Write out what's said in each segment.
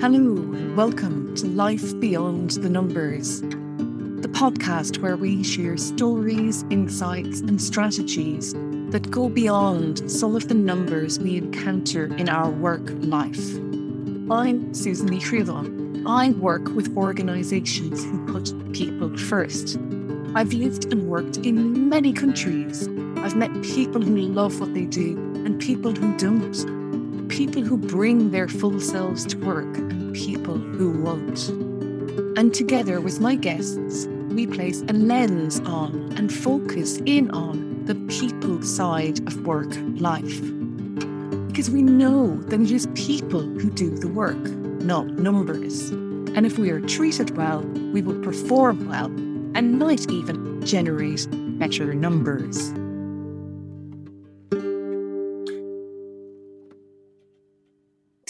Hello, and welcome to Life Beyond the Numbers, the podcast where we share stories, insights, and strategies that go beyond some of the numbers we encounter in our work life. I'm Susan Lee I work with organisations who put people first. I've lived and worked in many countries. I've met people who love what they do and people who don't people who bring their full selves to work and people who won't. And together with my guests, we place a lens on and focus in on the people side of work life. Because we know that it is people who do the work, not numbers. And if we are treated well, we will perform well and might even generate better numbers.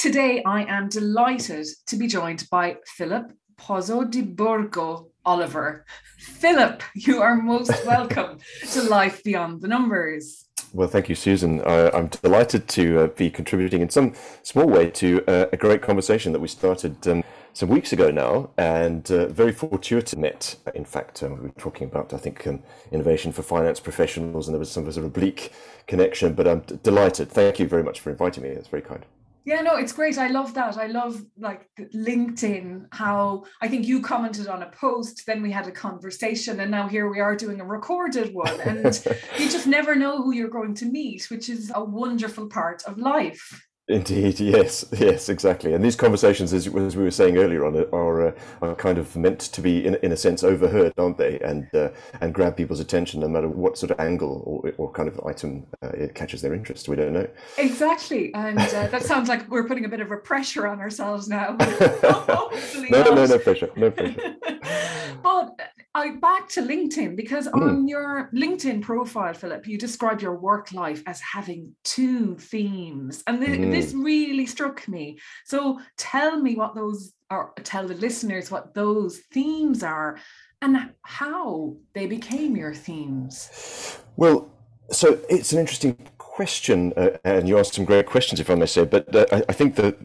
Today, I am delighted to be joined by Philip Pozzo di Borgo Oliver. Philip, you are most welcome to Life Beyond the Numbers. Well, thank you, Susan. Uh, I'm delighted to uh, be contributing in some small way to uh, a great conversation that we started um, some weeks ago now, and uh, very fortuitous met. In fact, um, we were talking about, I think, um, innovation for finance professionals, and there was some sort of oblique connection. But I'm d- delighted. Thank you very much for inviting me. It's very kind. Yeah, no, it's great. I love that. I love like LinkedIn, how I think you commented on a post, then we had a conversation, and now here we are doing a recorded one. And you just never know who you're going to meet, which is a wonderful part of life. Indeed, yes, yes, exactly. And these conversations, as, as we were saying earlier on, are, uh, are kind of meant to be, in, in a sense, overheard, aren't they? And uh, and grab people's attention, no matter what sort of angle or, or kind of item uh, it catches their interest. We don't know. Exactly, and uh, that sounds like we're putting a bit of a pressure on ourselves now. no, no, no, no pressure, no pressure. but I back to LinkedIn because mm. on your LinkedIn profile, Philip, you describe your work life as having two themes, and th- mm. this really struck me. So tell me what those or tell the listeners what those themes are and how they became your themes. Well, so it's an interesting question, uh, and you asked some great questions, if I may say. But uh, I, I think that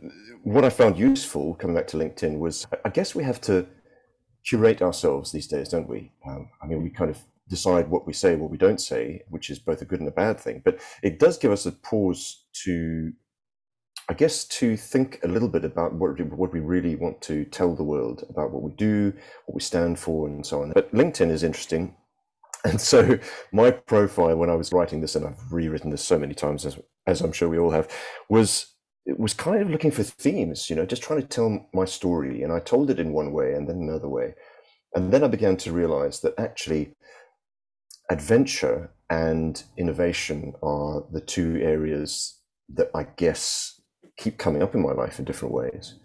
what I found useful coming back to LinkedIn was, I guess we have to curate ourselves these days, don't we? Um, I mean, we kind of decide what we say, what we don't say, which is both a good and a bad thing. But it does give us a pause to, I guess, to think a little bit about what what we really want to tell the world about what we do, what we stand for, and so on. But LinkedIn is interesting. And so my profile, when I was writing this, and I've rewritten this so many times, as, as I'm sure we all have, was was kind of looking for themes, you know, just trying to tell my story. And I told it in one way and then another way. And then I began to realize that actually adventure and innovation are the two areas that I guess keep coming up in my life in different ways.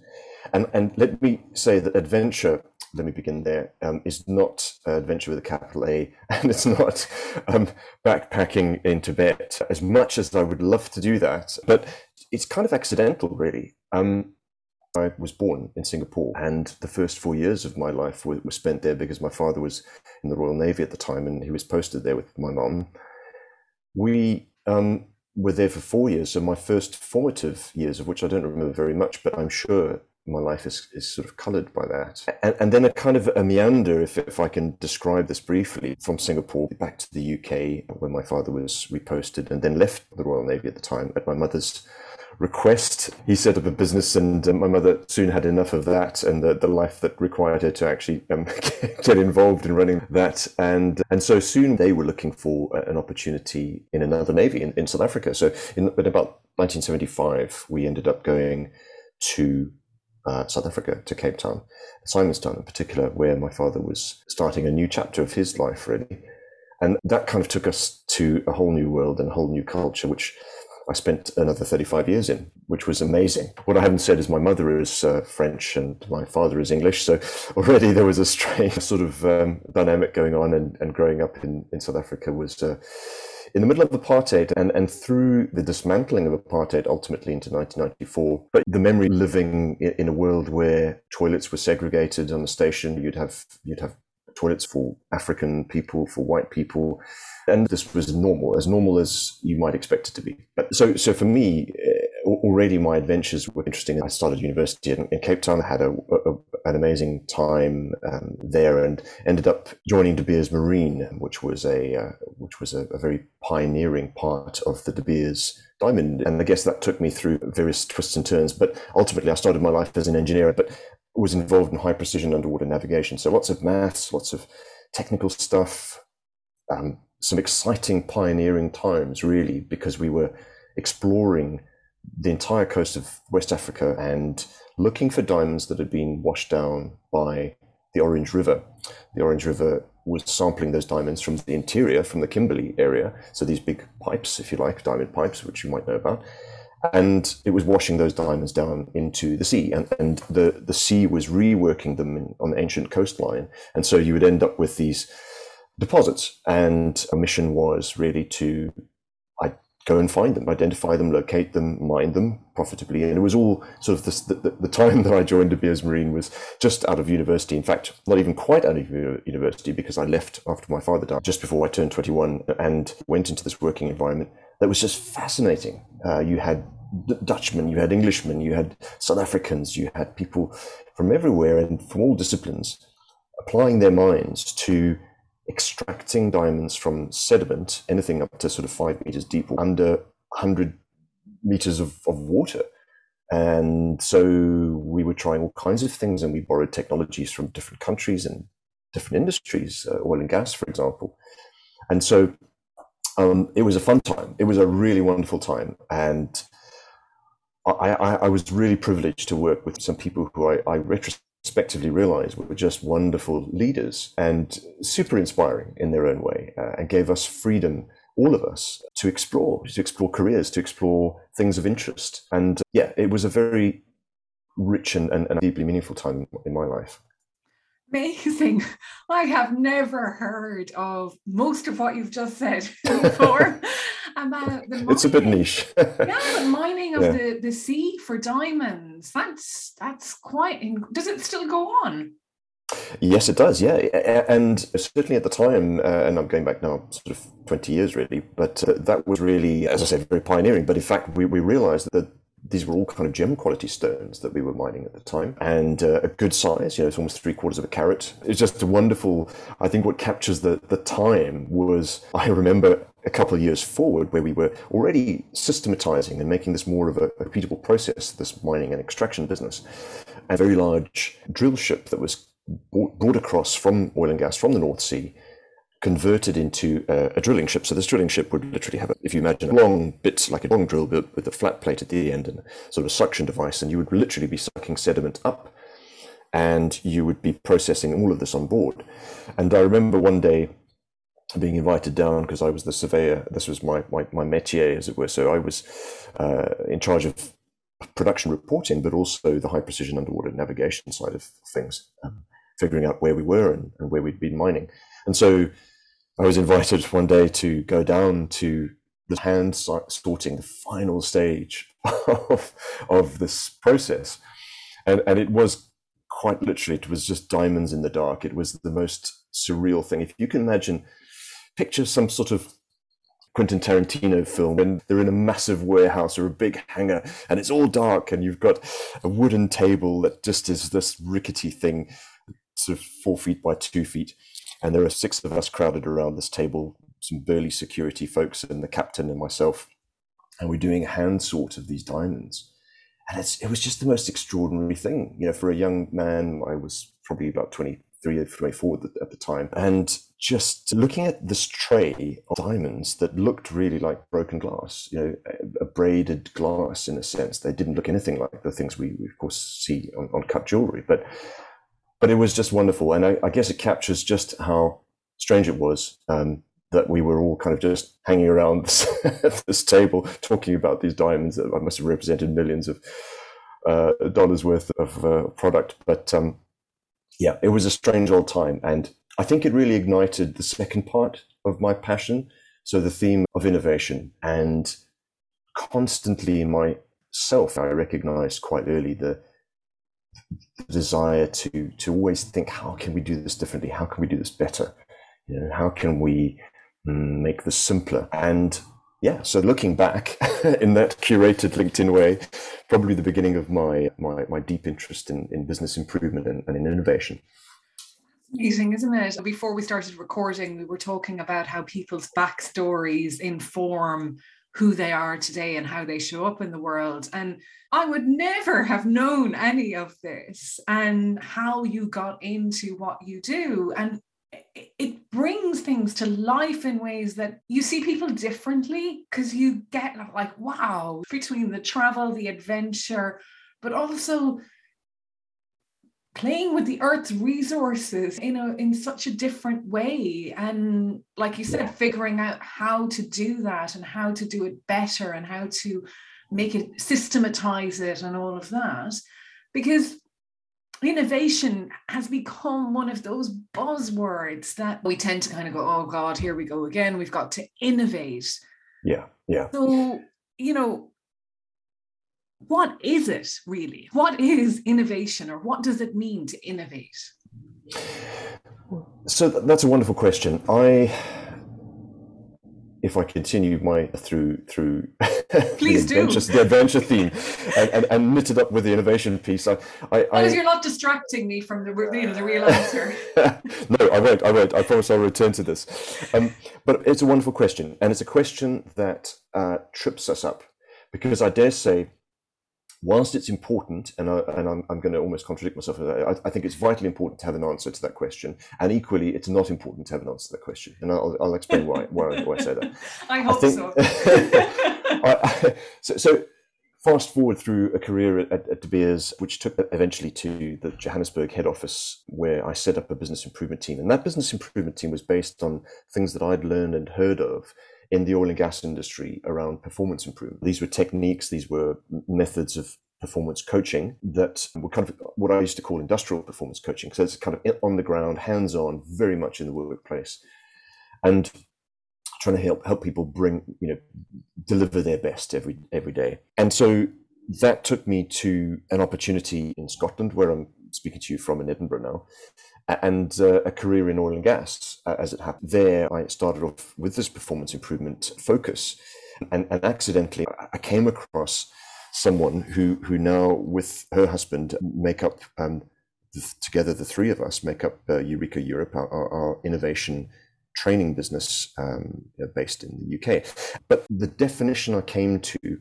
And, and let me say that adventure, let me begin there, um, is not adventure with a capital A, and it's not um, backpacking in Tibet, as much as I would love to do that. But it's kind of accidental, really. Um, I was born in Singapore, and the first four years of my life were, were, spent there because my father was in the Royal Navy at the time, and he was posted there with my mum. We um, were there for four years, so my first formative years, of which I don't remember very much, but I'm sure my life is, is sort of coloured by that. And, and, then a kind of a meander, if, if I can describe this briefly, from Singapore back to the UK, where my father was reposted, and then left the Royal Navy at the time at my mother's request. He set up a business, and uh, my mother soon had enough of that and the, the life that required her to actually um, get involved in running that. And and so soon they were looking for an opportunity in another navy in, in South Africa. So in, in about 1975, we ended up going to uh, South Africa, to Cape Town, Simonstown in particular, where my father was starting a new chapter of his life, really. And that kind of took us to a whole new world and a whole new culture, which I spent another 35 years in, which was amazing. What I haven't said is my mother is uh, French and my father is English. So already there was a strange sort of um, dynamic going on. And, and growing up in, in South Africa was uh, in the middle of apartheid and, and through the dismantling of apartheid ultimately into 1994. But the memory living in, a world where toilets were segregated on the station, you'd have, you'd have toilets for African people, for white people and this was normal, as normal as you might expect it to be. So, so for me, already my adventures were interesting. I started university in, in Cape Town. I had a, a, an amazing time um, there, and ended up joining De Beers Marine, which was a uh, which was a, a, very pioneering part of the De Beers diamond. And I guess that took me through various twists and turns. But ultimately, I started my life as an engineer, but was involved in high precision underwater navigation. So lots of maths, lots of technical stuff. Um, some exciting pioneering times, really, because we were exploring the entire coast of West Africa and looking for diamonds that had been washed down by the Orange River. The Orange River was sampling those diamonds from the interior, from the Kimberley area. So these big pipes, if you like, diamond pipes, which you might know about. And it was washing those diamonds down into the sea, and, and the, the sea was reworking them in, on the ancient coastline. And so you would end up with these deposits. And a mission was really to go and find them, identify them, locate them, mine them profitably. And it was all sort of this, the, the, time that I joined De Beers Marine was just out of university. In fact, not even quite out of university because I left after my father died just before I turned 21 and went into this working environment that was just fascinating. Uh, you had Dutchmen, you had Englishmen, you had South Africans, you had people from everywhere and from all disciplines applying their minds to extracting diamonds from sediment, anything up to sort of five meters deep, under 100 meters of, of water. And so we were trying all kinds of things, and we borrowed technologies from different countries and different industries, uh, oil and gas, for example. And so um, it was a fun time. It was a really wonderful time. And I, I, I was really privileged to work with some people who I, I retrospectively realized were just wonderful leaders and super inspiring in their own way uh, and gave us freedom all of us to explore to explore careers to explore things of interest. And uh, yeah it was a very rich and, and, and deeply meaningful time in my life amazing. I have never heard of most of what you've just said before. about the it's a bit niche. yeah, the mining of yeah. the, the sea for diamonds. That's that's quite. Does it still go on? Yes, it does. Yeah, and certainly at the time, uh, and I'm going back now, sort of 20 years really, but uh, that was really, as I said, very pioneering. But in fact, we, we realised that these were all kind of gem quality stones that we were mining at the time and uh, a good size you know it's almost three quarters of a carat. It's just a wonderful i think what captures the the time was i remember a couple of years forward where we were already systematizing and making this more of a, repeatable process this mining and extraction business. A very large drill ship that was brought across from oil and gas from the north sea converted into a, a, drilling ship. So this drilling ship would literally have, a, if you imagine, a long bit like a long drill bit with a flat plate at the end and sort of a suction device, and you would literally be sucking sediment up, and you would be processing all of this on board. And I remember one day being invited down because I was the surveyor. This was my my, my métier, as it were. So I was uh, in charge of production reporting, but also the high precision underwater navigation side of things, um, figuring out where we were and, and where we'd been mining. And so I was invited one day to go down to the hand sorting, the final stage of, of this process. And, and it was quite literally, it was just diamonds in the dark. It was the most surreal thing. If you can imagine, picture some sort of Quentin Tarantino film when they're in a massive warehouse or a big hangar and it's all dark and you've got a wooden table that just is this rickety thing, sort of four feet by two feet and there are six of us crowded around this table, some burly security folks and the captain and myself, and we're doing a hand sort of these diamonds. And it was just the most extraordinary thing. You know, for a young man, I was probably about 23 or 24 at the time, and just looking at this tray of diamonds that looked really like broken glass, you know, a, braided glass in a sense. They didn't look anything like the things we, we of course, see on, on cut jewelry, but but it was just wonderful, and I, I, guess it captures just how strange it was um, that we were all kind of just hanging around this, this, table talking about these diamonds that must have represented millions of uh, dollars worth of uh, product. But um, yeah, it was a strange old time, and I think it really ignited the second part of my passion. So the theme of innovation and constantly in myself, I recognized quite early the desire to to always think how can we do this differently how can we do this better you know how can we mm, make this simpler and yeah, so looking back in that curated LinkedIn way, probably the beginning of my my, my deep interest in, in business improvement and, and in innovation. Amazing, isn't it? Before we started recording, we were talking about how people's backstories inform who they are today and how they show up in the world. And I would never have known any of this and how you got into what you do. And it brings things to life in ways that you see people differently because you get like, wow, between the travel, the adventure, but also playing with the earth's resources in a in such a different way. And like you said figuring out how to do that and how to do it better and how to make it systematize it and all of that. Because innovation has become one of those buzzwords that we tend to kind of go oh god here we go again. We've got to innovate. Yeah yeah. So you know what is it really? What is innovation or what does it mean to innovate? So that's a wonderful question. I if I continue my through through Please the, adventure, the adventure theme and, and, and, knit it up with the innovation piece. I, I, I you're not distracting me from the you know, the real answer. no, I won't. I won't. I promise I'll return to this. Um, but it's a wonderful question, and it's a question that uh, trips us up because I dare say whilst it's important, and, I, and I'm, I'm going to almost contradict myself, I, I, think it's vitally important to have an answer to that question, and equally, it's not important to have an answer to that question, and I'll, I'll explain why, why, why I say that. I hope think, so. so. so. fast forward through a career at, at De Beers, which took eventually to the Johannesburg head office, where I set up a business improvement team, and that business improvement team was based on things that I'd learned and heard of in the oil and gas industry around performance improvement. These were techniques, these were methods of performance coaching that were kind of what I used to call industrial performance coaching. So it's kind of on the ground, hands on, very much in the workplace, and trying to help help people bring you know deliver their best every every day. And so that took me to an opportunity in Scotland, where I'm speaking to you from in Edinburgh now, and uh, a career in oil and gas uh, as it happened. There, I started off with this performance improvement focus, and, and accidentally, I came across someone who who now, with her husband, make up um, the, together. The three of us make up uh, Eureka Europe, our, our, our innovation training business um, based in the UK. But the definition I came to,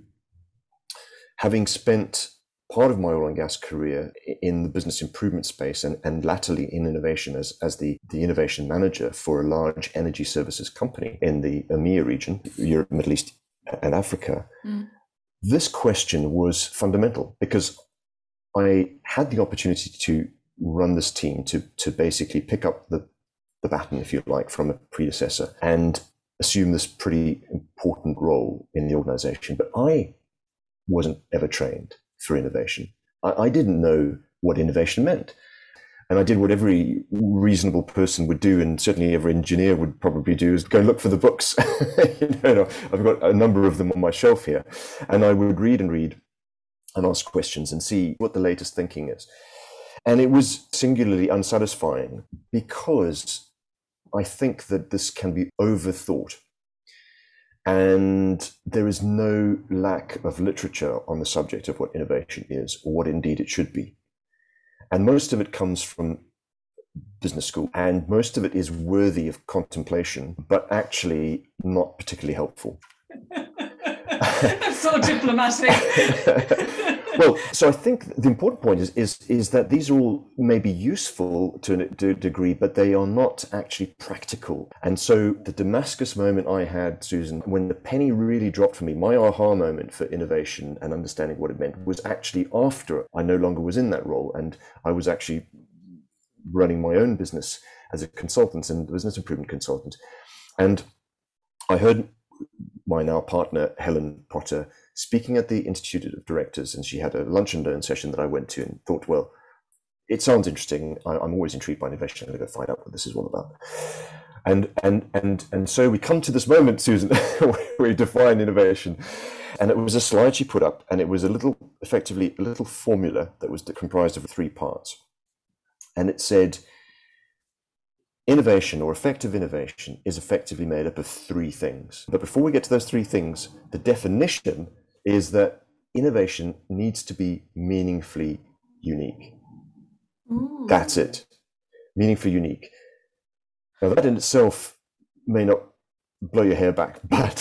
having spent part of my oil and gas career in the business improvement space and, and latterly in innovation as, as the, the innovation manager for a large energy services company in the EMEA region, Europe, Middle East, and Africa. Mm. This question was fundamental because I had the opportunity to run this team to, to basically pick up the, the baton, if you like, from a predecessor and assume this pretty important role in the organization. But I wasn't ever trained for innovation. I, I didn't know what innovation meant. And I did what every reasonable person would do, and certainly every engineer would probably do, is go and look for the books. you know, I've got a number of them on my shelf here, and I would read and read and ask questions and see what the latest thinking is. And it was singularly unsatisfying because I think that this can be overthought. And there is no lack of literature on the subject of what innovation is, or what indeed it should be. And most of it comes from business school, and most of it is worthy of contemplation, but actually not particularly helpful. That's so diplomatic. well, so I think the important point is is is that these are all maybe useful to a degree, but they are not actually practical. And so the Damascus moment I had, Susan, when the penny really dropped for me, my aha moment for innovation and understanding what it meant was actually after I no longer was in that role, and I was actually running my own business as a consultant and business improvement consultant, and I heard my now partner Helen Potter speaking at the Institute of Directors, and she had a lunch and learn session that I went to and thought, well, it sounds interesting. I, am always intrigued by innovation. I'm going to go find out what this is all about. And and and and so we come to this moment, Susan, where we define innovation. And it was a slide she put up, and it was a little, effectively, a little formula that was comprised of three parts. And it said, innovation or effective innovation is effectively made up of three things. But before we get to those three things, the definition is that innovation needs to be meaningfully unique. Ooh. That's it. Meaningfully unique. Now, that in itself may not blow your hair back, but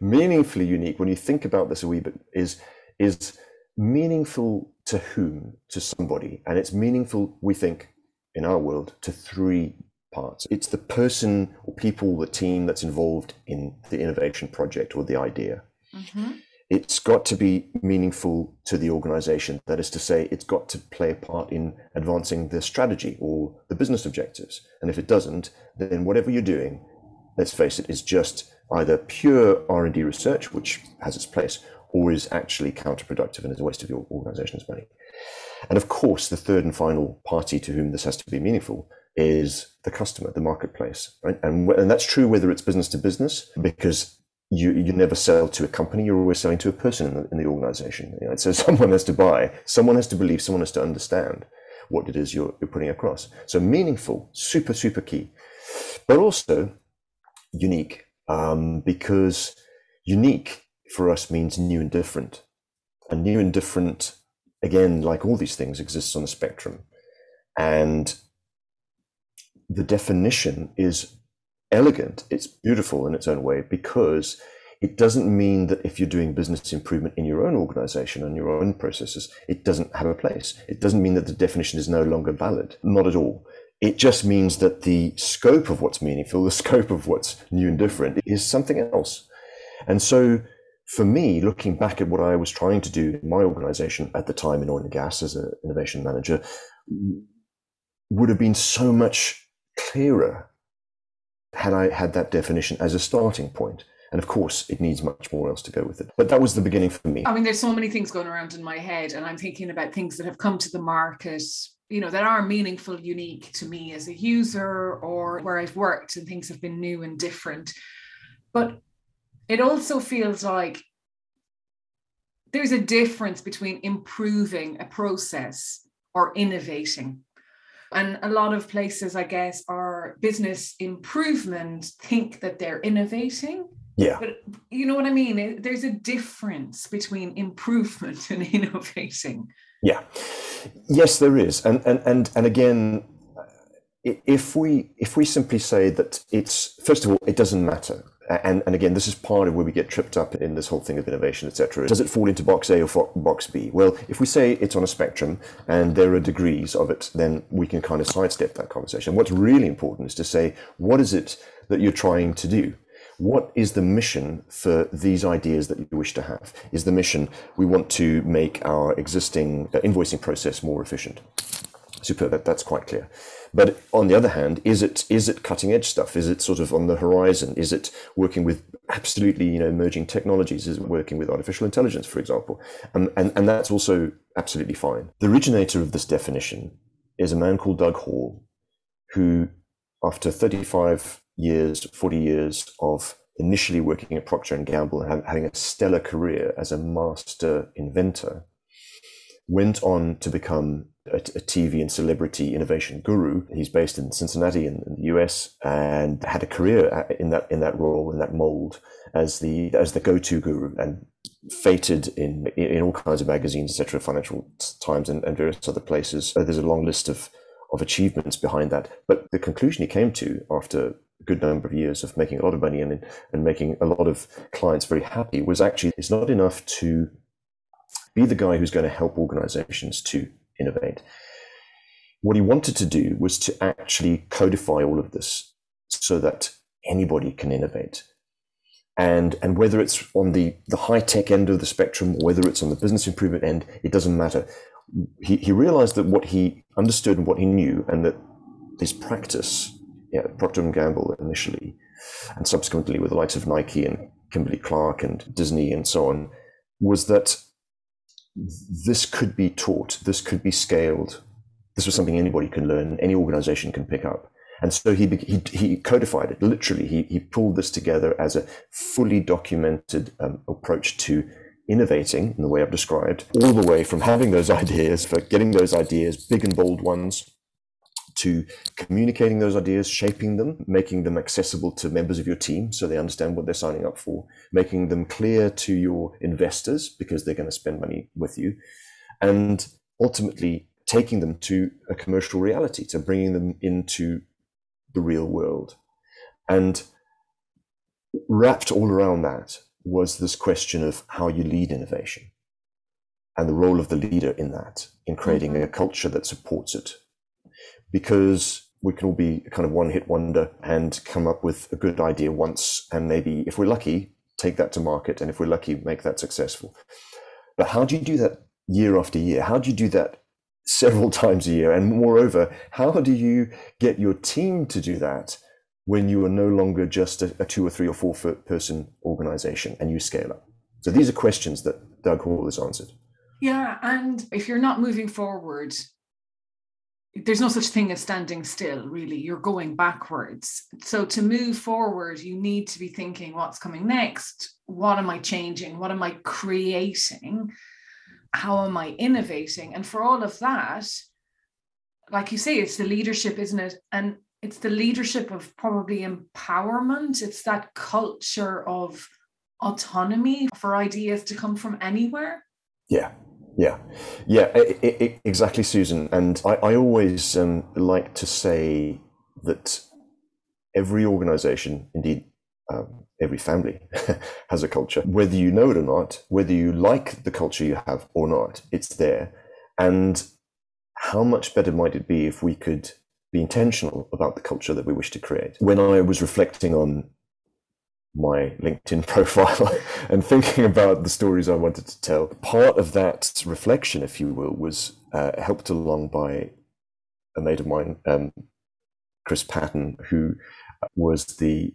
meaningfully unique, when you think about this a wee bit, is, is meaningful to whom? To somebody. And it's meaningful, we think, in our world, to three parts. It's the person or people, the team that's involved in the innovation project or the idea. Mm-hmm. It's got to be meaningful to the organization. That is to say, it's got to play a part in advancing the strategy or the business objectives. And if it doesn't, then whatever you're doing, let's face it, is just either pure R&D research, which has its place, or is actually counterproductive and is a waste of your organization's money. And of course, the third and final party to whom this has to be meaningful is the customer, the marketplace, right? And, and that's true whether it's business to business, because you you never sell to a company; you're always selling to a person in the, in the organization. You know, so someone has to buy, someone has to believe, someone has to understand what it is you're, you're putting across. So meaningful, super super key, but also unique, um, because unique for us means new and different, and new and different again, like all these things, exists on a spectrum, and the definition is elegant. It's beautiful in its own way because it doesn't mean that if you're doing business improvement in your own organization and your own processes, it doesn't have a place. It doesn't mean that the definition is no longer valid. Not at all. It just means that the scope of what's meaningful, the scope of what's new and different is something else. And so for me, looking back at what I was trying to do in my organization at the time in oil and gas as an innovation manager, would have been so much clearer had I had that definition as a starting point. And of course, it needs much more else to go with it. But that was the beginning for me. I mean, there's so many things going around in my head, and I'm thinking about things that have come to the market, you know, that are meaningful, unique to me as a user or where I've worked and things have been new and different. But it also feels like there's a difference between improving a process or innovating. And a lot of places, I guess, are business improvement think that they're innovating. Yeah. But you know what I mean? There's a difference between improvement and innovating. Yeah. Yes, there is. And and and and again, if we if we simply say that it's first of all, it doesn't matter and, and again, this is part of where we get tripped up in this whole thing of innovation, etc. Does it fall into box A or box B? Well, if we say it's on a spectrum and there are degrees of it, then we can kind of sidestep that conversation. What's really important is to say, what is it that you're trying to do? What is the mission for these ideas that you wish to have? Is the mission we want to make our existing uh, invoicing process more efficient? Super, that, that's quite clear. But on the other hand, is it is it cutting edge stuff? Is it sort of on the horizon? Is it working with absolutely you know emerging technologies? Is it working with artificial intelligence, for example? And and that's also absolutely fine. The originator of this definition is a man called Doug Hall, who, after 35 years, 40 years of initially working at Procter and Gamble and having a stellar career as a master inventor, went on to become a, a, TV and celebrity innovation guru. He's based in Cincinnati in, in, the US and had a career in that in that role in that mold as the as the go-to guru and feted in in all kinds of magazines, etc., Financial Times and, and various other places. There's a long list of of achievements behind that. But the conclusion he came to after a good number of years of making a lot of money and and making a lot of clients very happy was actually it's not enough to be the guy who's going to help organizations to innovate. What he wanted to do was to actually codify all of this so that anybody can innovate. And, and whether it's on the, the high tech end of the spectrum, or whether it's on the business improvement end, it doesn't matter. He, he realized that what he understood and what he knew, and that this practice, yeah, Procter and Gamble initially, and subsequently with the likes of Nike and Kimberly Clark and Disney and so on, was that this could be taught, this could be scaled. This was something anybody can learn, any organization can pick up. And so he, he, he codified it, literally. He, he pulled this together as a fully documented um, approach to innovating in the way I've described, all the way from having those ideas, for getting those ideas, big and bold ones, to communicating those ideas, shaping them, making them accessible to members of your team so they understand what they're signing up for, making them clear to your investors because they're going to spend money with you, and ultimately taking them to a commercial reality, to bringing them into the real world. And wrapped all around that was this question of how you lead innovation and the role of the leader in that, in creating mm-hmm. a culture that supports it. Because we can all be kind of one hit wonder and come up with a good idea once, and maybe, if we're lucky, take that to market, and if we're lucky, make that successful. But how do you do that year after year? How do you do that several times a year? And moreover, how do you get your team to do that when you are no longer just a, a two or three or four person organization and you scale up? So these are questions that Doug Hall has answered. Yeah. And if you're not moving forward, there's no such thing as standing still, really. You're going backwards. So to move forward, you need to be thinking what's coming next? What am I changing? What am I creating? How am I innovating? And for all of that, like you say, it's the leadership, isn't it? And it's the leadership of probably empowerment. It's that culture of autonomy for ideas to come from anywhere. Yeah, yeah, yeah, it, it, exactly, Susan. And I, I always um, like to say that every organization, indeed, um, every family has a culture. Whether you know it or not, whether you like the culture you have or not, it's there. And how much better might it be if we could be intentional about the culture that we wish to create? When I was reflecting on my LinkedIn profile and thinking about the stories I wanted to tell. Part of that reflection, if you will, was uh, helped along by a mate of mine, um, Chris Patton, who was the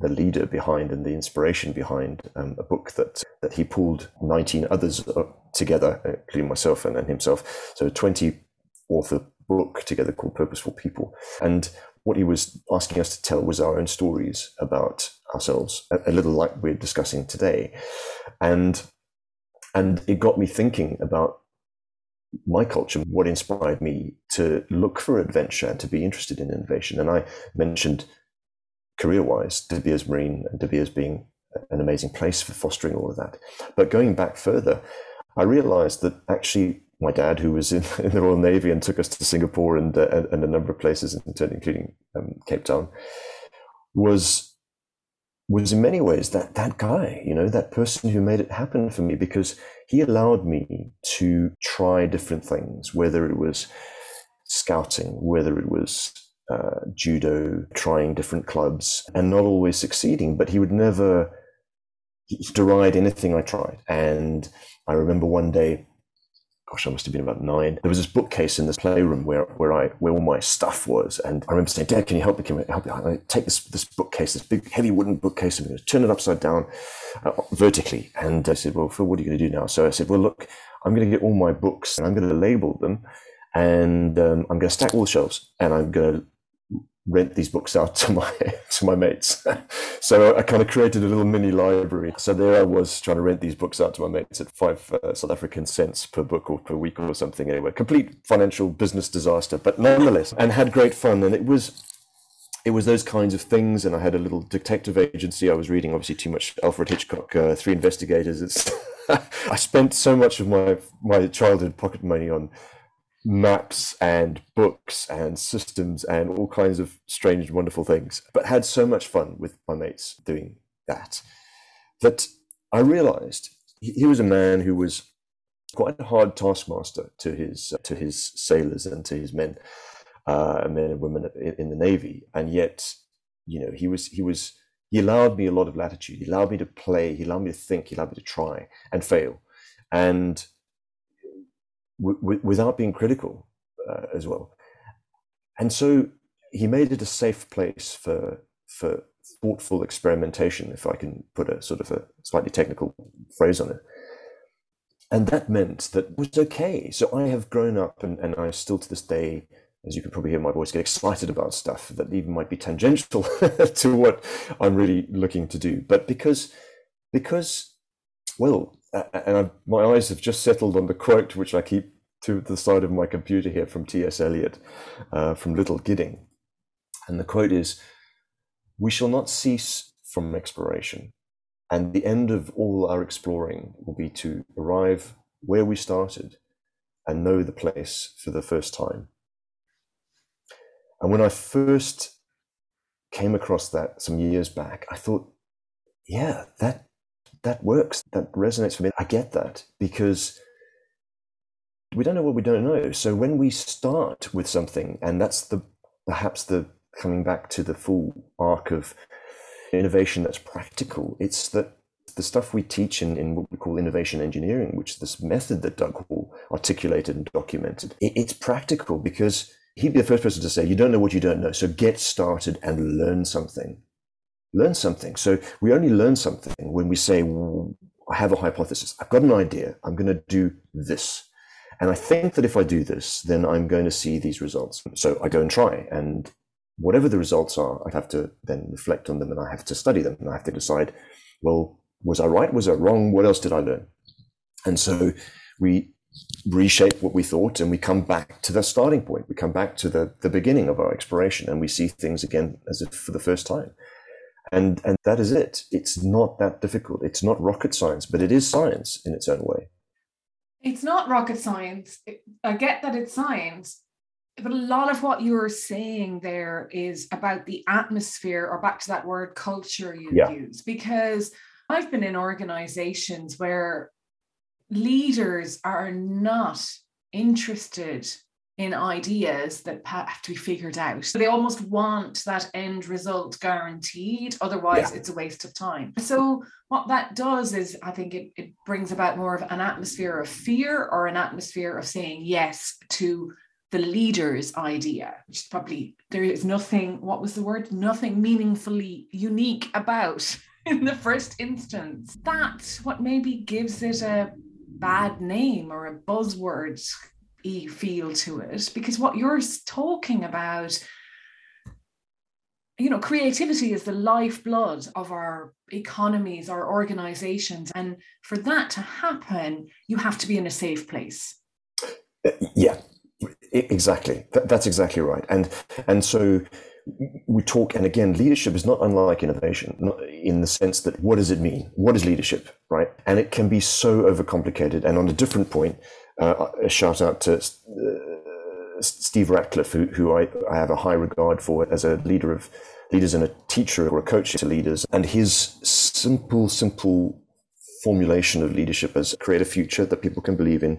the leader behind and the inspiration behind um, a book that that he pulled 19 others together, including myself and, and himself. So a 20 author book together called Purposeful People. And what he was asking us to tell was our own stories about ourselves, a, a little like we're discussing today. And and it got me thinking about my culture, what inspired me to look for adventure and to be interested in innovation. And I mentioned career wise, De Beers Marine and De Beers being an amazing place for fostering all of that. But going back further, I realized that actually my dad, who was in, in the Royal Navy and took us to Singapore and, uh, and a number of places, including um, Cape Town, was was in many ways that that guy, you know, that person who made it happen for me because he allowed me to try different things, whether it was scouting, whether it was uh, judo, trying different clubs, and not always succeeding, but he would never deride anything I tried. And I remember one day gosh, I must have been about nine. There was this bookcase in this playroom where, where I where all my stuff was, and I remember saying, "Dad, can you help me? Can you help me? I take this this bookcase, this big heavy wooden bookcase, and I'm going to turn it upside down uh, vertically." And I said, "Well, Phil, what are you going to do now?" So I said, "Well, look, I'm going to get all my books, and I'm going to label them, and um, I'm going to stack all the shelves, and I'm going to rent these books out to my to my mates. so I kind of created a little mini library. So there I was trying to rent these books out to my mates at five uh, South African cents per book or per week or something. Anyway, complete financial business disaster, but nonetheless, and had great fun. And it was it was those kinds of things. And I had a little detective agency. I was reading obviously too much Alfred Hitchcock, uh, Three Investigators. It's I spent so much of my my childhood pocket money on maps and books and systems and all kinds of strange, and wonderful things, but had so much fun with my mates doing that that I realized he was a man who was quite a hard taskmaster to his uh, to his sailors and to his men, uh, men and women in the navy, and yet, you know, he was he was he allowed me a lot of latitude. He allowed me to play. He allowed me to think. He allowed me to try and fail, and w- without being critical uh, as well. And so he made it a safe place for for thoughtful experimentation, if I can put a sort of a slightly technical phrase on it. And that meant that it was okay. So I have grown up and, and I still to this day, as you can probably hear my voice, get excited about stuff that even might be tangential to what I'm really looking to do. But because because well, and I, my eyes have just settled on the quote which I keep to the side of my computer here from T.S. Eliot, uh, from Little Gidding. And the quote is We shall not cease from exploration, and the end of all our exploring will be to arrive where we started and know the place for the first time. And when I first came across that some years back, I thought, yeah, that that works. That resonates for me. I get that because we don't know what we don't know. So when we start with something, and that's the perhaps the coming back to the full arc of innovation that's practical, it's that the stuff we teach in, in what we call innovation engineering, which is this method that Doug Hall articulated and documented, it, it's practical because he'd be the first person to say, You don't know what you don't know. So get started and learn something. Learn something. So we only learn something when we say, I have a hypothesis. I've got an idea. I'm going to do this. And I think that if I do this, then I'm going to see these results. So I go and try. And whatever the results are, I have to then reflect on them and I have to study them. And I have to decide, well, was I right? Was I wrong? What else did I learn? And so we reshape what we thought and we come back to the starting point. We come back to the, the beginning of our exploration and we see things again as if for the first time. And, and that is it. It's not that difficult. It's not rocket science, but it is science in its own way. It's not rocket science. I get that it's science, but a lot of what you're saying there is about the atmosphere, or back to that word culture you yeah. use, because I've been in organizations where leaders are not interested in ideas that have to be figured out. So they almost want that end result guaranteed. Otherwise, yeah. it's a waste of time. So, what that does is, I think it, it brings about more of an atmosphere of fear or an atmosphere of saying yes to the leader's idea, which is probably there is nothing, what was the word? Nothing meaningfully unique about in the first instance. That's what maybe gives it a bad name or a buzzword feel to it because what you're talking about you know creativity is the lifeblood of our economies our organizations and for that to happen you have to be in a safe place. Yeah exactly. That's exactly right. And and so we talk and again leadership is not unlike innovation in the sense that what does it mean? What is leadership right? And it can be so overcomplicated and on a different point uh, a shout out to uh, Steve Radcliffe, who, who I, I, have a high regard for as a leader of leaders and a teacher or a coach to leaders. And his simple, simple formulation of leadership as create a future that people can believe in,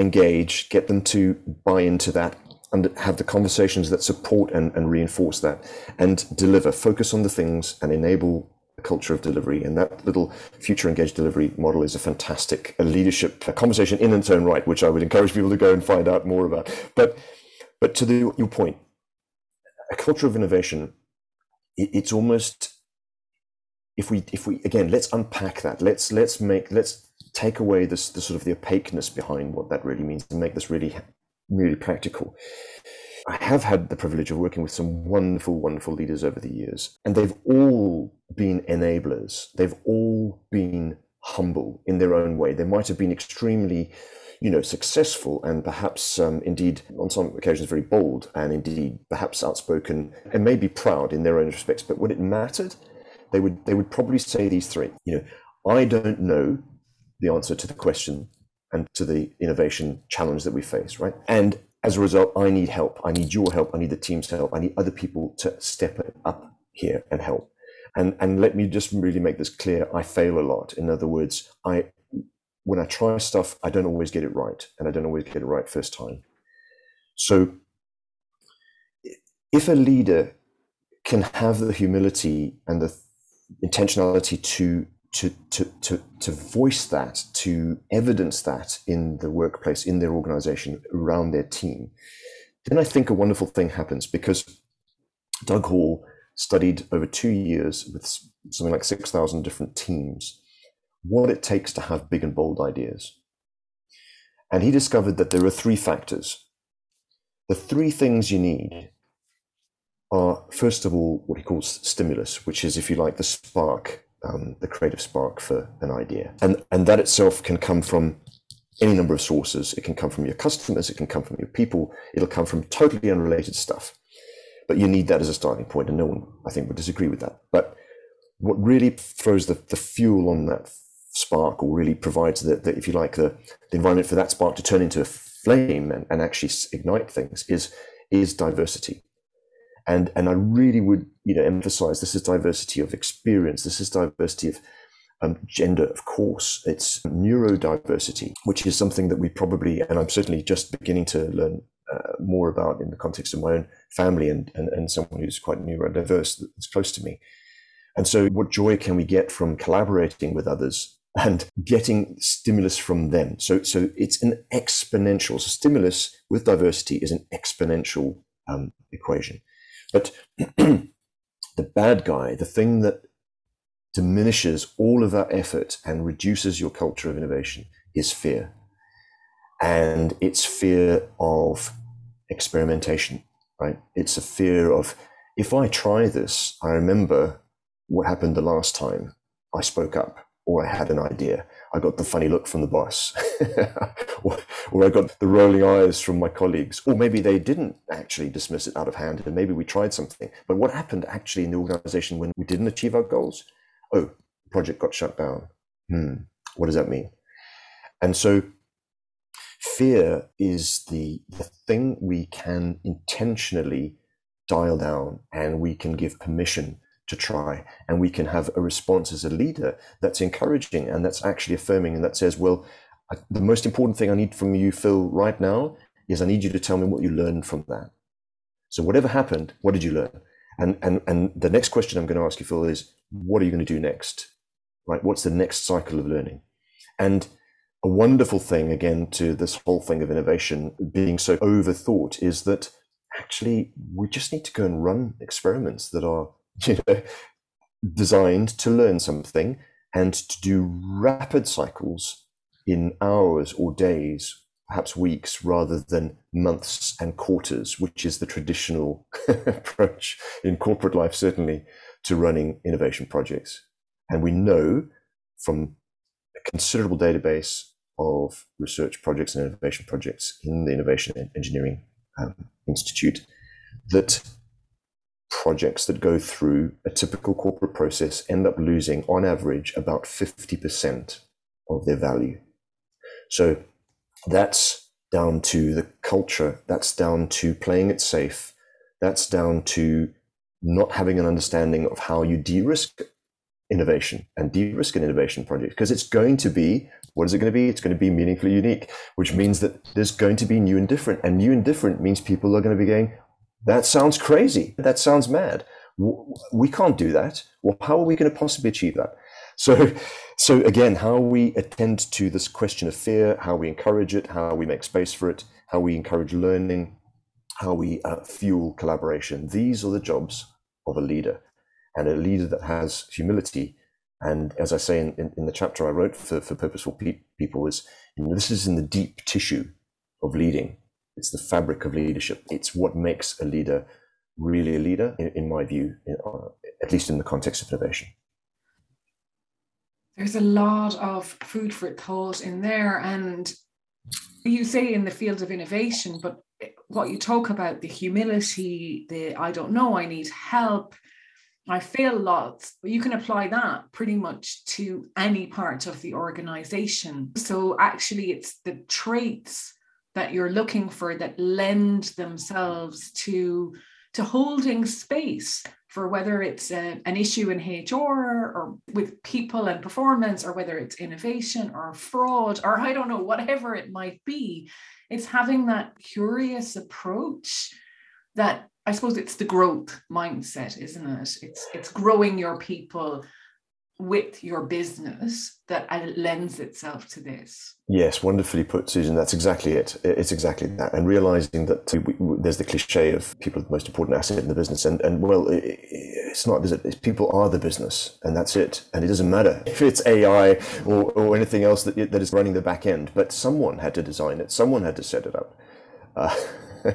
engage, get them to buy into that, and have the conversations that support and, and reinforce that, and deliver, focus on the things and enable culture of delivery. And that little future engaged delivery model is a fantastic a leadership conversation in its own right, which I would encourage people to go and find out more about. But but to the, your point, a culture of innovation, it, it's almost if we if we again let's unpack that. Let's let's make let's take away this the sort of the opaqueness behind what that really means and make this really really practical. I have had the privilege of working with some wonderful, wonderful leaders over the years, and they've all been enablers. They've all been humble in their own way. They might have been extremely, you know, successful and perhaps um, indeed on some occasions very bold and indeed perhaps outspoken and maybe proud in their own respects. But when it mattered, they would they would probably say these three. You know, I don't know the answer to the question and to the innovation challenge that we face, right? And as a result, I need help. I need your help. I need the team's help. I need other people to step up here and help. And and let me just really make this clear. I fail a lot. In other words, I when I try stuff, I don't always get it right, and I don't always get it right first time. So, if a leader can have the humility and the intentionality to to, to, to, to voice that, to evidence that in the workplace, in their organization, around their team, then I think a wonderful thing happens because Doug Hall studied over two years with something like 6,000 different teams what it takes to have big and bold ideas. And he discovered that there are three factors. The three things you need are, first of all, what he calls stimulus, which is, if you like, the spark um, the creative spark for an idea. And, and that itself can come from any number of sources. It can come from your customers, it can come from your people, it'll come from totally unrelated stuff. But you need that as a starting point, and no one, I think, would disagree with that. But what really throws the, the fuel on that spark, or really provides the, the if you like, the, the environment for that spark to turn into a flame and, and actually ignite things, is is diversity. And and I really would you know emphasize this is diversity of experience. This is diversity of um, gender, of course. It's neurodiversity, which is something that we probably, and I'm certainly just beginning to learn uh, more about in the context of my own family and, and, and someone who's quite neurodiverse that's close to me. And so, what joy can we get from collaborating with others and getting stimulus from them? So, so it's an exponential. So, stimulus with diversity is an exponential um, equation. But the bad guy, the thing that diminishes all of that effort and reduces your culture of innovation is fear. And it's fear of experimentation, right? It's a fear of if I try this, I remember what happened the last time I spoke up or I had an idea. I got the funny look from the boss, or, or, I got the rolling eyes from my colleagues, or maybe they didn't actually dismiss it out of hand, and maybe we tried something. But what happened actually in the organization when we didn't achieve our goals? Oh, project got shut down. Hmm, what does that mean? And so, fear is the the thing we can intentionally dial down, and we can give permission to try. And we can have a response as a leader that's encouraging and that's actually affirming and that says, well, I, the most important thing I need from you, Phil, right now is I need you to tell me what you learned from that. So whatever happened, what did you learn? And and and the next question I'm going to ask you, Phil, is what are you going to do next? Right? What's the next cycle of learning? And a wonderful thing again to this whole thing of innovation being so overthought is that actually we just need to go and run experiments that are you know, designed to learn something and to do rapid cycles in hours or days, perhaps weeks, rather than months and quarters, which is the traditional approach in corporate life, certainly, to running innovation projects. And we know from a considerable database of research projects and innovation projects in the Innovation Engineering um, Institute that projects that go through a typical corporate process end up losing, on average, about 50% of their value. So that's down to the culture, that's down to playing it safe, that's down to not having an understanding of how you de risk innovation and de risk an innovation project because it's going to be what is it going to be? It's going to be meaningfully unique, which means that there's going to be new and different. And new and different means people are going to be going, that sounds crazy. That sounds mad. We can't do that. Well, how are we going to possibly achieve that? So, so again, how we attend to this question of fear, how we encourage it, how we make space for it, how we encourage learning, how we uh, fuel collaboration. These are the jobs of a leader, and a leader that has humility. And as I say in, in, in the chapter I wrote for, for Purposeful Pe- People, is you know, this is in the deep tissue of leading it's the fabric of leadership. It's what makes a leader really a leader, in, in my view, in, uh, at least in the context of innovation. There's a lot of food for thought in there. And you say in the field of innovation, but what you talk about the humility, the I don't know, I need help, I fail lots, you can apply that pretty much to any part of the organization. So actually, it's the traits that you're looking for that lend themselves to to holding space for whether it's a, an issue in HR or with people and performance, or whether it's innovation or fraud, or I don't know, whatever it might be. It's having that curious approach that I suppose it's the growth mindset, isn't it? It's it's growing your people with your business that lends itself to this. Yes, wonderfully put, Susan. That's exactly it. It's exactly that. And realizing that we, we, there's the cliche of people are the most important asset in the business. And, and well, it, it's not, is it? It's people are the business and that's it. And it doesn't matter if it's AI or, or anything else that, that is running the back end, but someone had to design it. Someone had to set it up. Uh,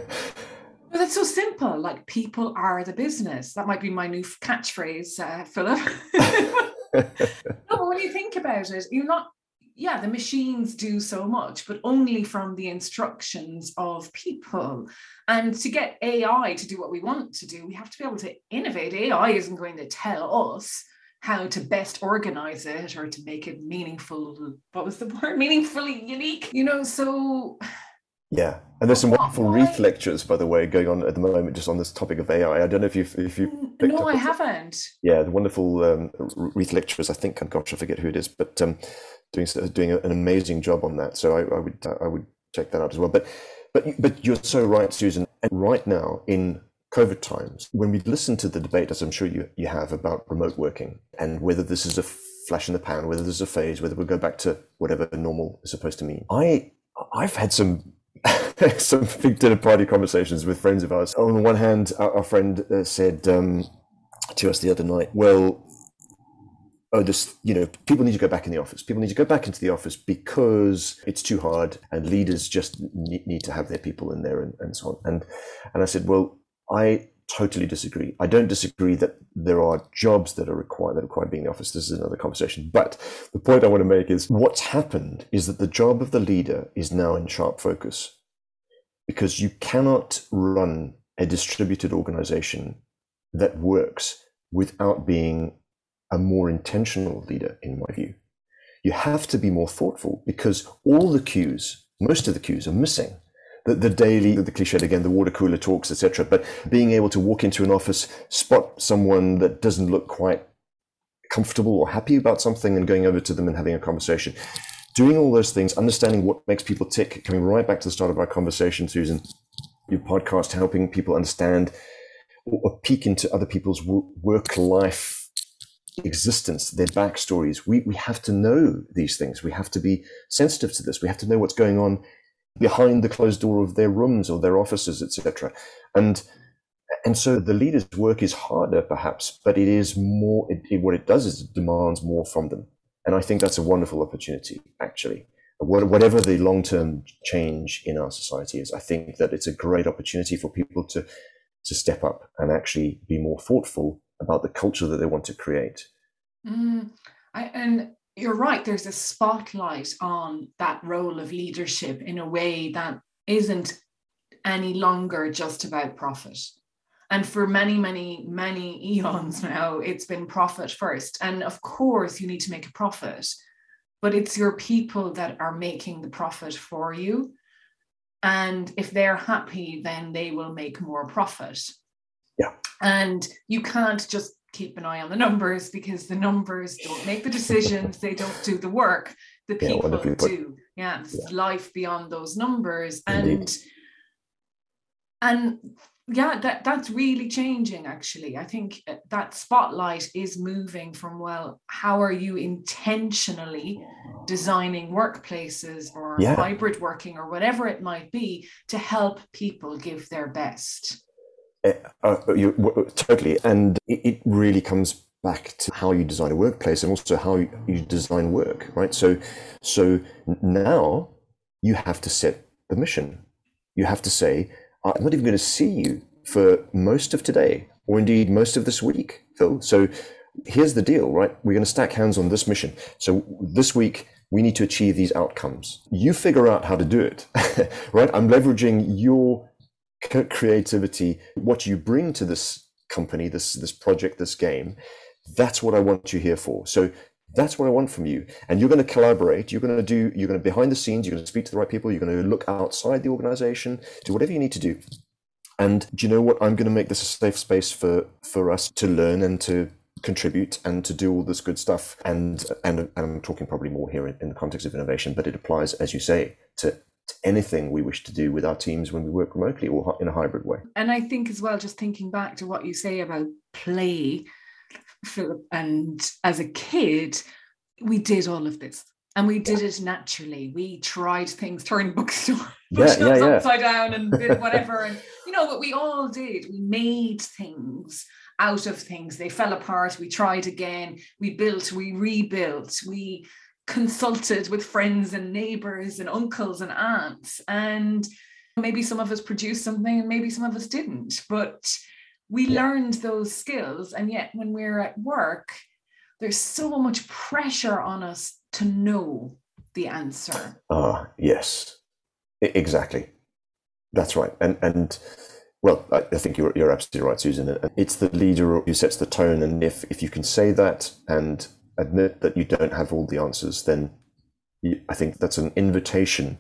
But that's so simple. Like people are the business. That might be my new catchphrase, uh, Philip. no, but when you think about it, you're not yeah, the machines do so much, but only from the instructions of people. And to get AI to do what we want to do, we have to be able to innovate. AI isn't going to tell us how to best organize it or to make it meaningful. What was the word? Meaningfully unique, you know? So, yeah, and there's some wonderful Reith lectures, by the way, going on at the moment just on this topic of AI. I don't know if you've if mm. You. No, I haven't. Yeah, the wonderful um, Reith lecturers. I think, gosh, I forget who it is, but um, doing doing an amazing job on that. So I, I would I would check that out as well. But but but you're so right, Susan. And right now in COVID times, when we listen to the debate, as I'm sure you you have about remote working and whether this is a flash in the pan, whether this is a phase, whether we go back to whatever normal is supposed to mean. I I've had some some big dinner party conversations with friends of ours. On the one hand, our, our friend uh, said um, to us the other night, "Well, oh, this, you know, people need to go back in the office. People need to go back into the office because it's too hard, and leaders just need, need to have their people in there, and, and so on." And and I said, "Well, I totally disagree. I don't disagree that there are jobs that are required that require being in the office. This is another conversation. But the point I want to make is what's happened is that the job of the leader is now in sharp focus because you cannot run a distributed organization that works without being a more intentional leader, in my view. You have to be more thoughtful because all the cues, most of the cues are missing. The, the daily, the cliche again, the water cooler talks, etc. But being able to walk into an office, spot someone that doesn't look quite comfortable or happy about something and going over to them and having a conversation doing all those things, understanding what makes people tick, coming right back to the start of our conversation, Susan, your podcast, helping people understand or, peek into other people's work life existence, their backstories. We, we have to know these things. We have to be sensitive to this. We have to know what's going on behind the closed door of their rooms or their offices, etc. And and so the leader's work is harder, perhaps, but it is more. It, it, what it does is it demands more from them. And I think that's a wonderful opportunity, actually. Whatever the long term change in our society is, I think that it's a great opportunity for people to, to step up and actually be more thoughtful about the culture that they want to create. Mm, I, and you're right, there's a spotlight on that role of leadership in a way that isn't any longer just about profit. And for many, many, many eons now, it's been profit first. And of course, you need to make a profit, but it's your people that are making the profit for you. And if they're happy, then they will make more profit. Yeah. And you can't just keep an eye on the numbers because the numbers don't make the decisions, they don't do the work. The people, yeah, do. Yeah, yeah, life beyond those numbers. Indeed. And and yeah that that's really changing actually. I think uh, that spotlight is moving from well how are you intentionally designing workplaces or yeah. hybrid working or whatever it might be to help people give their best? Uh, uh, you, totally. And it, it really comes back to how you design a workplace and also how you design work right? So so now you have to set the mission you have to say I'm not even going to see you for most of today, or indeed most of this week, Phil. So here's the deal, right? We're going to stack hands on this mission. So this week, we need to achieve these outcomes. You figure out how to do it, right? I'm leveraging your creativity, what you bring to this company, this this project, this game. That's what I want you here for. So that's what I want from you. And you're going to collaborate. You're going to do, you're going to behind the scenes, you're going to speak to the right people. You're going to look outside the organization, do whatever you need to do. And do you know what? I'm going to make this a safe space for, for us to learn and to contribute and to do all this good stuff. And, and, and I'm talking probably more here in, in the context of innovation, but it applies, as you say, to, to anything we wish to do with our teams when we work remotely or in a hybrid way. And I think as well, just thinking back to what you say about play, Philip, and as a kid, we did all of this and we did it naturally. We tried things, turned bookstore yeah, yeah, yeah. upside down and did whatever. and you know, what we all did. We made things out of things. They fell apart. We tried again. We built, we rebuilt, we consulted with friends and neighbors and uncles and aunts. And maybe some of us produced something and maybe some of us didn't. But we yeah. learned those skills and yet when we're at work there's so much pressure on us to know the answer. Ah, yes, I- exactly. That's right. And and well, I, I think you're you're absolutely right, Susan. It's the leader who sets the tone, and if if you can say that and admit that you don't have all the answers, then you, I think that's an invitation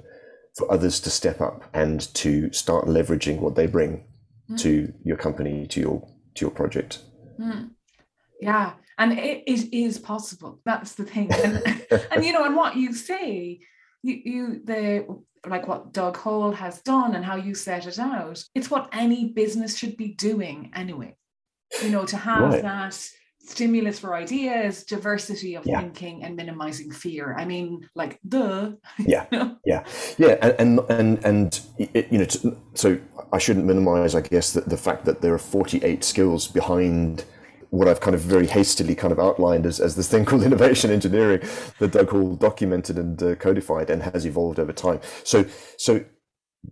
for others to step up and to start leveraging what they bring Mm. to your company, to your to your project. Mm. Yeah, and it, it is possible. That's the thing. And, and you know, and what you say, you you the like what Doug Hall has done and how you set it out. It's what any business should be doing anyway. You know, to have Right. that stimulus for ideas, diversity of Yeah. thinking, and minimizing fear. I mean, like the Yeah. Yeah, yeah, and and and, and it, you know, t- so I shouldn't minimise, I guess, that the fact that there are forty-eight skills behind what I've kind of very hastily kind of outlined as, as this thing called innovation engineering that Doug Hall documented and uh, codified and has evolved over time. So so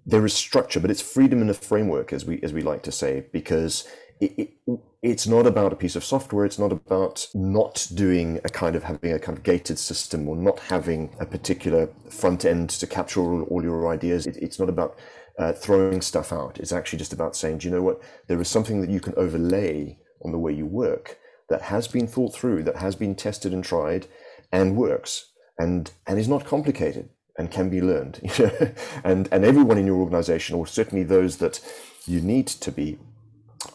there is structure, but it's freedom in a framework, as we as we like to say, because it, it, it's not about a piece of software. It's not about not doing a kind of having a kind of gated system or not having a particular front end to capture all, all your ideas. It, it's not about uh, throwing stuff out. It's actually just about saying, do you know what? There is something that you can overlay on the way you work that has been thought through, that has been tested and tried, and works, and and is not complicated and can be learned. and and everyone in your organization, or certainly those that you need to be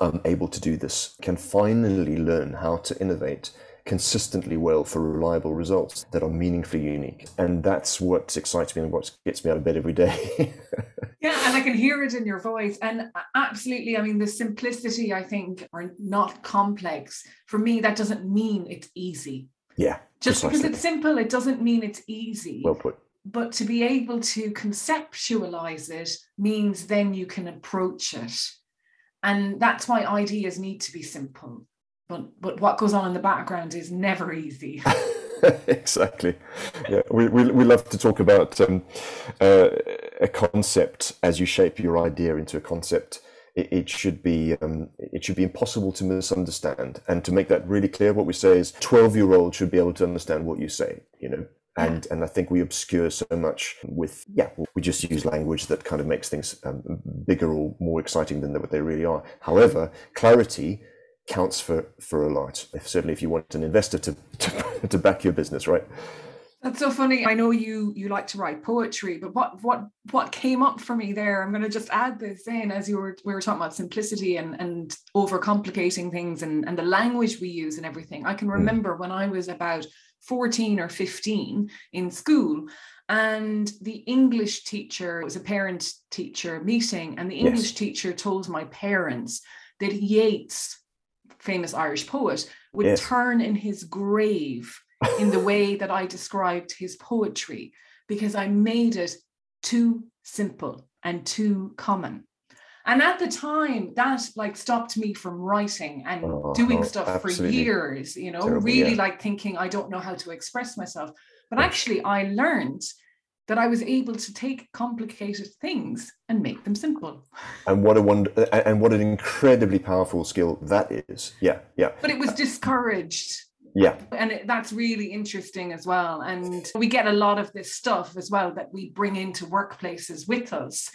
um, able to do this, can finally learn how to innovate consistently well for reliable results that are meaningfully unique. And that's what excites me and what gets me out of bed every day. Yeah, and I can hear it in your voice. And absolutely, I mean, the simplicity, I think, are not complex. For me, that doesn't mean it's easy. yeah, Just because it's simple, it doesn't mean it's easy. well put. but to be able to conceptualize it means then you can approach it. And that's why ideas need to be simple. But but what goes on in the background is never easy. exactly. Yeah, we, we, we love to talk about um, uh, a concept as you shape your idea into a concept. It, it should be um, it should be impossible to misunderstand. And to make that really clear, what we say is twelve year old should be able to understand what you say. You know. And, and I think we obscure so much with yeah we just use language that kind of makes things um, bigger or more exciting than what they really are. However, clarity counts for for a lot. If, certainly, if you want an investor to, to to back your business, right? That's so funny. I know you you like to write poetry, but what what what came up for me there? I'm going to just add this in as you were we were talking about simplicity and and overcomplicating things and and the language we use and everything. I can remember when I was about 14 or 15 in school and the english teacher it was a parent teacher meeting and the Yes. english teacher told my parents that yeats famous irish poet would Yes. turn in his grave in the way that i described his poetry because i made it too simple and too common and at the time that like stopped me from writing and Oh, doing oh, stuff for years you know Terrible, really yeah. like thinking i don't know how to express myself. But actually i learned that i was able to take complicated things and make them simple. And what a wonder, and what an incredibly powerful skill that is. Yeah, yeah, but it was discouraged. Yeah, and it, that's really interesting as well. And we get a lot of this stuff as well that we bring into workplaces with us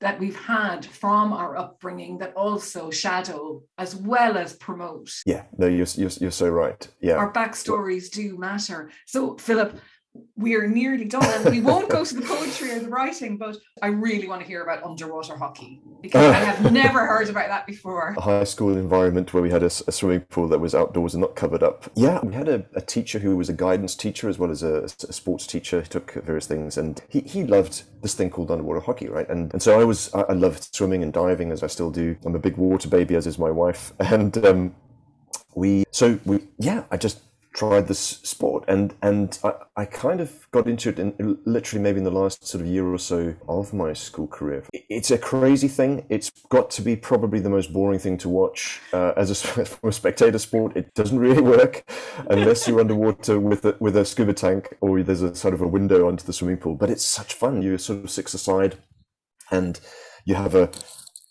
that we've had from our upbringing that also shadow as well as promote yeah. No, you're you're, you're so right. Yeah, our backstories do matter. So, Philip, we're nearly done, and we won't go to the poetry or the writing, but I really want to hear about underwater hockey because I have never heard about that before. a high school environment where we had a swimming pool that was outdoors and not covered up. Yeah, we had a, a teacher who was a guidance teacher as well as a, a sports teacher. He took various things, and he, he loved this thing called underwater hockey, right? And and so I was I, I loved swimming and diving as I still do. I'm a big water baby, as is my wife, and um, we so we yeah I just tried this sport and and I, I kind of got into it in literally maybe in the last sort of year or so of my school career. It's a crazy thing. It's got to be probably the most boring thing to watch uh, as a, a spectator sport. It doesn't really work unless you're underwater with a, with a scuba tank or there's a sort of a window onto the swimming pool but it's such fun. You're sort of six aside and you have a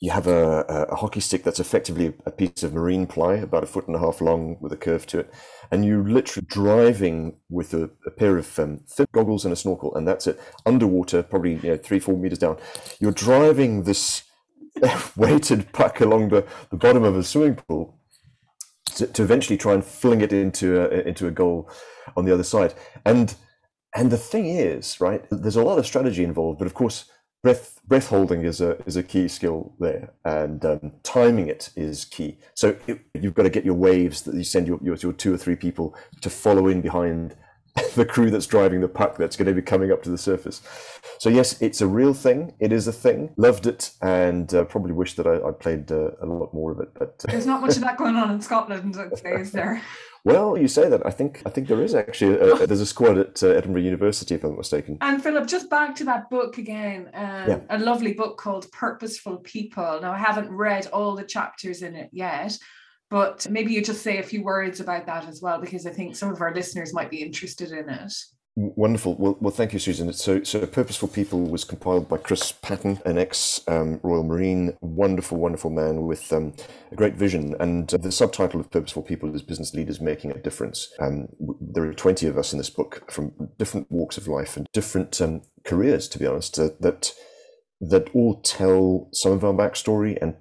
you have a, a, hockey stick that's effectively a piece of marine ply, about a foot and a half long with a curve to it, and you're literally driving with a, a pair of um, thin goggles and a snorkel, and that's it. Underwater, probably you know, three, four meters down. You're driving this weighted puck along the, the bottom of a swimming pool to, to eventually try and fling it into a, into a goal on the other side. And and the thing is, right, there's a lot of strategy involved, but of course, breath breath holding is a is a key skill there, and um, timing it is key. So it, you've got to get your waves that you send your, your, your two or three people to follow in behind the crew that's driving the puck that's going to be coming up to the surface. So yes, it's a real thing. It is a thing. Loved it, and uh, probably wish that I, I played uh, a lot more of it. But uh, there's not much of that going on in Scotland, I'd say, is there? Well, you say that. I think I think there is actually. A, there's a squad at uh, Edinburgh University, if I'm not mistaken. And Philip, just back to that book again. Um, yeah. A lovely book called Purposeful People. Now, I haven't read all the chapters in it yet, but maybe you just say a few words about that as well, because I think some of our listeners might be interested in it. Wonderful. Well, well, thank you, Susan. So, so Purposeful People was compiled by Chris Patton, an ex um, Royal Marine, wonderful, wonderful man with um, a great vision. And uh, the subtitle of Purposeful People is Business Leaders Making a Difference. Um, there are 20 of us in this book from different walks of life and different um, careers, to be honest, uh, that that all tell some of our backstory and,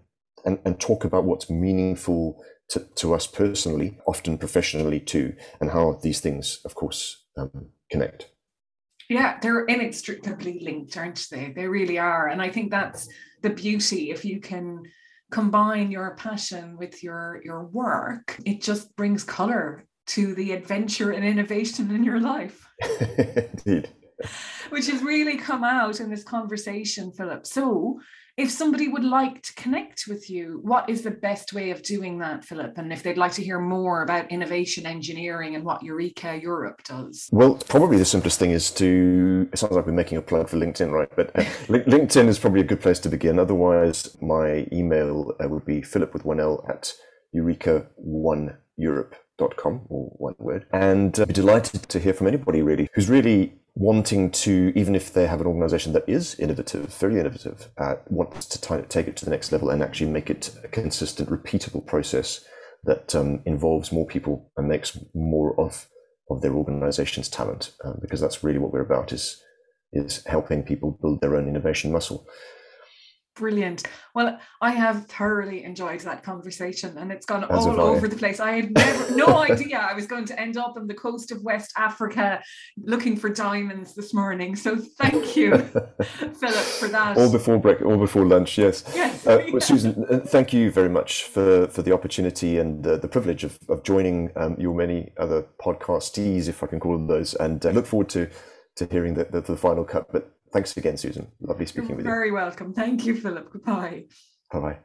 and, and talk about what's meaningful to, to us personally, often professionally too, and how these things, of course, um, connect. Yeah, they're inextricably linked, aren't they? They really are. And I think that's the beauty if you can combine your passion with your your work, it just brings color to the adventure and innovation in your life. Indeed. Which has really come out in this conversation, Philip. So if somebody would like to connect with you, what is the best way of doing that, Philip? And if they'd like to hear more about innovation engineering and what Eureka Europe does? Well, probably the simplest thing is to, it sounds like we're making a plug for LinkedIn, right? But uh, LinkedIn is probably a good place to begin. Otherwise, my email uh, would be philip with one L at eureka1europe.com or one word. And uh, be delighted to hear from anybody really who's really wanting to, even if they have an organization that is innovative, very innovative, uh, wants to t- take it to the next level and actually make it a consistent, repeatable process that um, involves more people and makes more of of their organization's talent, um, because that's really what we're about is is helping people build their own innovation muscle. Brilliant. Well, I have thoroughly enjoyed that conversation and it's gone As all over the place. I had never no idea I was going to end up on the coast of West Africa looking for diamonds this morning. So thank you, Philip, for that. All before break, all before lunch, yes. Yes. Uh. Susan, uh, thank you very much for, for the opportunity and uh, the privilege of, of joining um, your many other podcastees, if I can call them those, and uh, look forward to to hearing the, the, the final cut. But Thanks again, Susan. Lovely speaking You're with you. Very welcome. Thank you, Philip. Goodbye. Bye bye.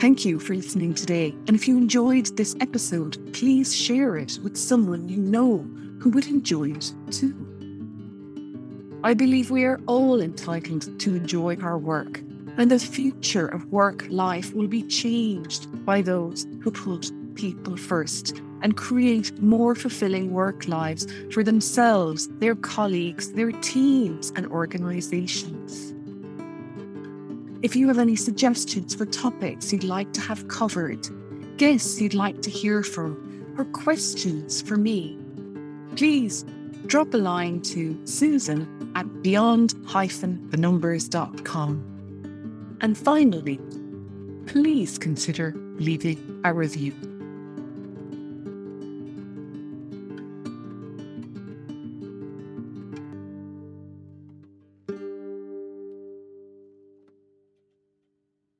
Thank you for listening today. And if you enjoyed this episode, please share it with someone you know who would enjoy it too. I believe we are all entitled to enjoy our work, and the future of work life will be changed by those who put people first and create more fulfilling work lives for themselves, their colleagues, their teams, and organizations. If you have any suggestions for topics you'd like to have covered, guests you'd like to hear from, or questions for me, please drop a line to Susan at beyond-thenumbers.com. And finally, please consider leaving a review.